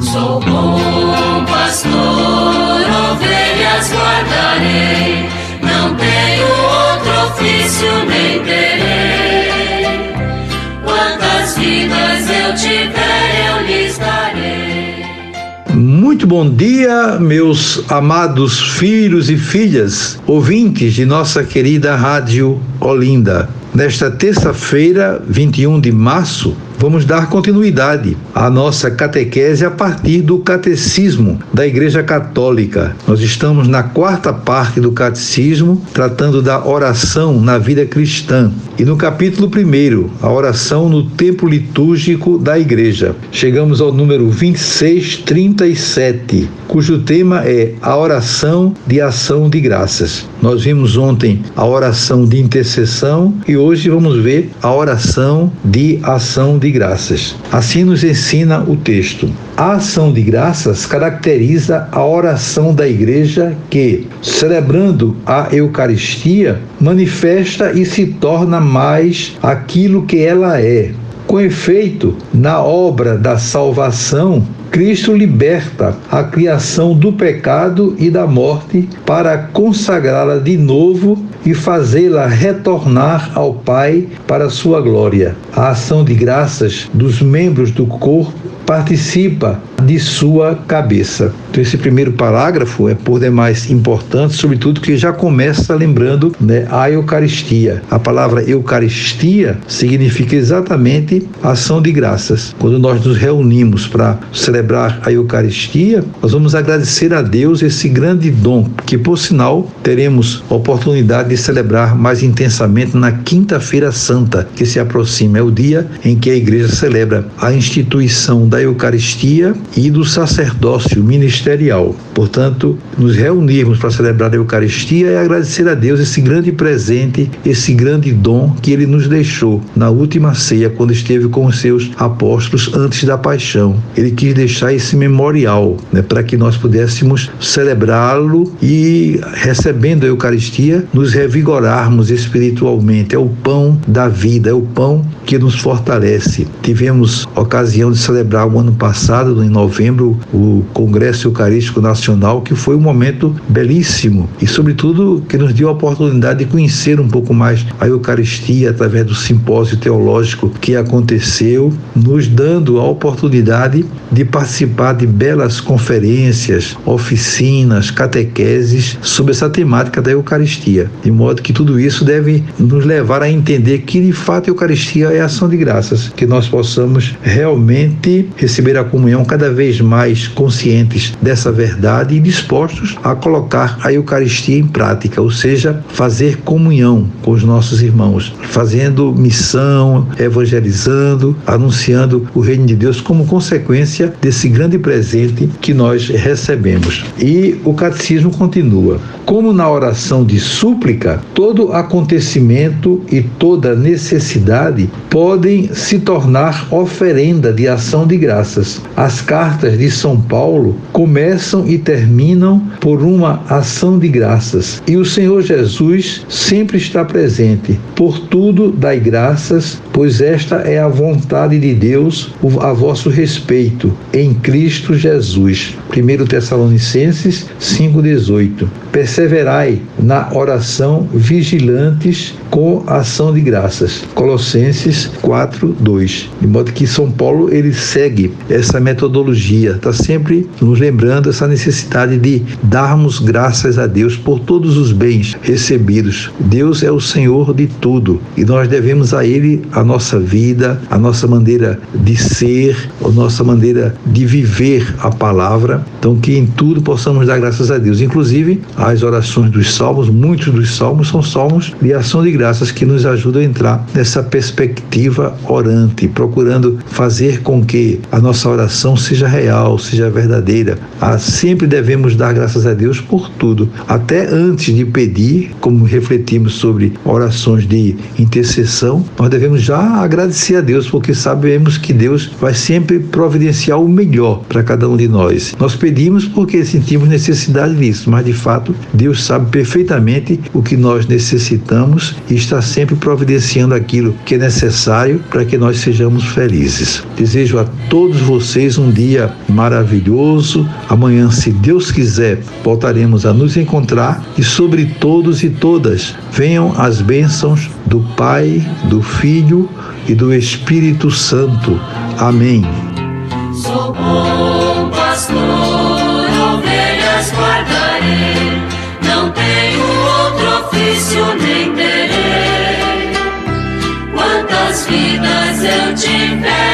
Sou bom pastor, ovelhas guardarei, não tenho outro ofício nem terei. Quantas vidas eu tiver, eu lhes darei. Muito bom dia, meus amados filhos e filhas, ouvintes de nossa querida Rádio Olinda. Nesta terça-feira, 21 de março, vamos dar continuidade à nossa catequese a partir do Catecismo da Igreja Católica. Nós estamos na quarta parte do Catecismo, tratando da oração na vida cristã. E no capítulo 1, a oração no tempo litúrgico da Igreja. Chegamos ao número 2637, cujo tema é a oração de ação de graças. Nós vimos ontem a oração de intercessão e hoje vamos ver a oração de ação de graças. Assim nos ensina o texto. A ação de graças caracteriza a oração da igreja que, celebrando a Eucaristia, manifesta e se torna mais aquilo que ela é. Com efeito, na obra da salvação, Cristo liberta a criação do pecado e da morte para consagrá-la de novo e fazê-la retornar ao Pai para sua glória. A ação de graças dos membros do corpo participa de sua cabeça. Então, esse primeiro parágrafo é por demais importante, sobretudo que já começa lembrando né, a Eucaristia. A palavra Eucaristia significa exatamente ação de graças. Quando nós nos reunimos para celebrar a Eucaristia, nós vamos agradecer a Deus esse grande dom, que por sinal teremos oportunidade de celebrar mais intensamente na Quinta-feira Santa, que se aproxima. É o dia em que a igreja celebra a instituição da Eucaristia e do sacerdócio ministerial. Portanto, nos reunirmos para celebrar a Eucaristia e agradecer a Deus esse grande presente, esse grande dom que ele nos deixou na última ceia, quando esteve com os seus apóstolos antes da paixão. Ele quis deixar esse memorial né, para que nós pudéssemos celebrá-lo e, recebendo a Eucaristia, nos revigorarmos espiritualmente. É o pão da vida, é o pão que nos fortalece. Tivemos ocasião de celebrar o ano passado, em novembro, o Congresso Eucarístico Nacional, que foi um momento belíssimo e, sobretudo, que nos deu a oportunidade de conhecer um pouco mais a Eucaristia através do simpósio teológico que aconteceu, nos dando a oportunidade de participar de belas conferências, oficinas, catequeses sobre essa temática da Eucaristia. De modo que tudo isso deve nos levar a entender que, de fato, a Eucaristia é ação de graças, que nós possamos realmente receber a comunhão cada vez mais conscientes dessa verdade e dispostos a colocar a Eucaristia em prática, ou seja, fazer comunhão com os nossos irmãos, fazendo missão, evangelizando, anunciando o reino de Deus como consequência desse grande presente que nós recebemos. E o catecismo continua. Como na oração de súplica, todo acontecimento e toda necessidade podem se tornar oferenda de ação de graças. As cartas de São Paulo começam e terminam por uma ação de graças. E o Senhor Jesus sempre está presente. Por tudo dai graças, pois esta é a vontade de Deus a vosso respeito, em Cristo Jesus. 1 Tessalonicenses 5,18. Perseverai na oração vigilantes com ação de graças. Colossenses 4, 2. De modo que São Paulo ele segue essa metodologia, está sempre nos lembrando essa necessidade de darmos graças a Deus por todos os bens recebidos. Deus é o Senhor de tudo e nós devemos a Ele a nossa vida, a nossa maneira de ser, a nossa maneira de viver a palavra. Então, que em tudo possamos dar graças a Deus, inclusive as orações dos salmos, muitos dos salmos são salmos de ação de graças que nos ajudam a entrar nessa perspectiva orante, procurando fazer com que a nossa oração seja real, seja verdadeira. Ah, sempre devemos dar graças a Deus por tudo, até antes de pedir, como refletimos sobre orações de intercessão, nós devemos já agradecer a Deus, porque sabemos que Deus vai sempre providenciar o melhor para cada um de nós. Nós pedimos porque sentimos necessidade disso, mas de fato Deus sabe perfeitamente o que nós necessitamos e está sempre providenciando aquilo que é necessário para que nós sejamos felizes. Desejo a todos vocês um dia maravilhoso. Amanhã, se Deus quiser, voltaremos a nos encontrar e sobre todos e todas venham as bênçãos do Pai, do Filho e do Espírito Santo. Amém. Sou bom pastor, ovelhas guardarei, não tenho outro ofício nem terei. Quantas vidas eu tiver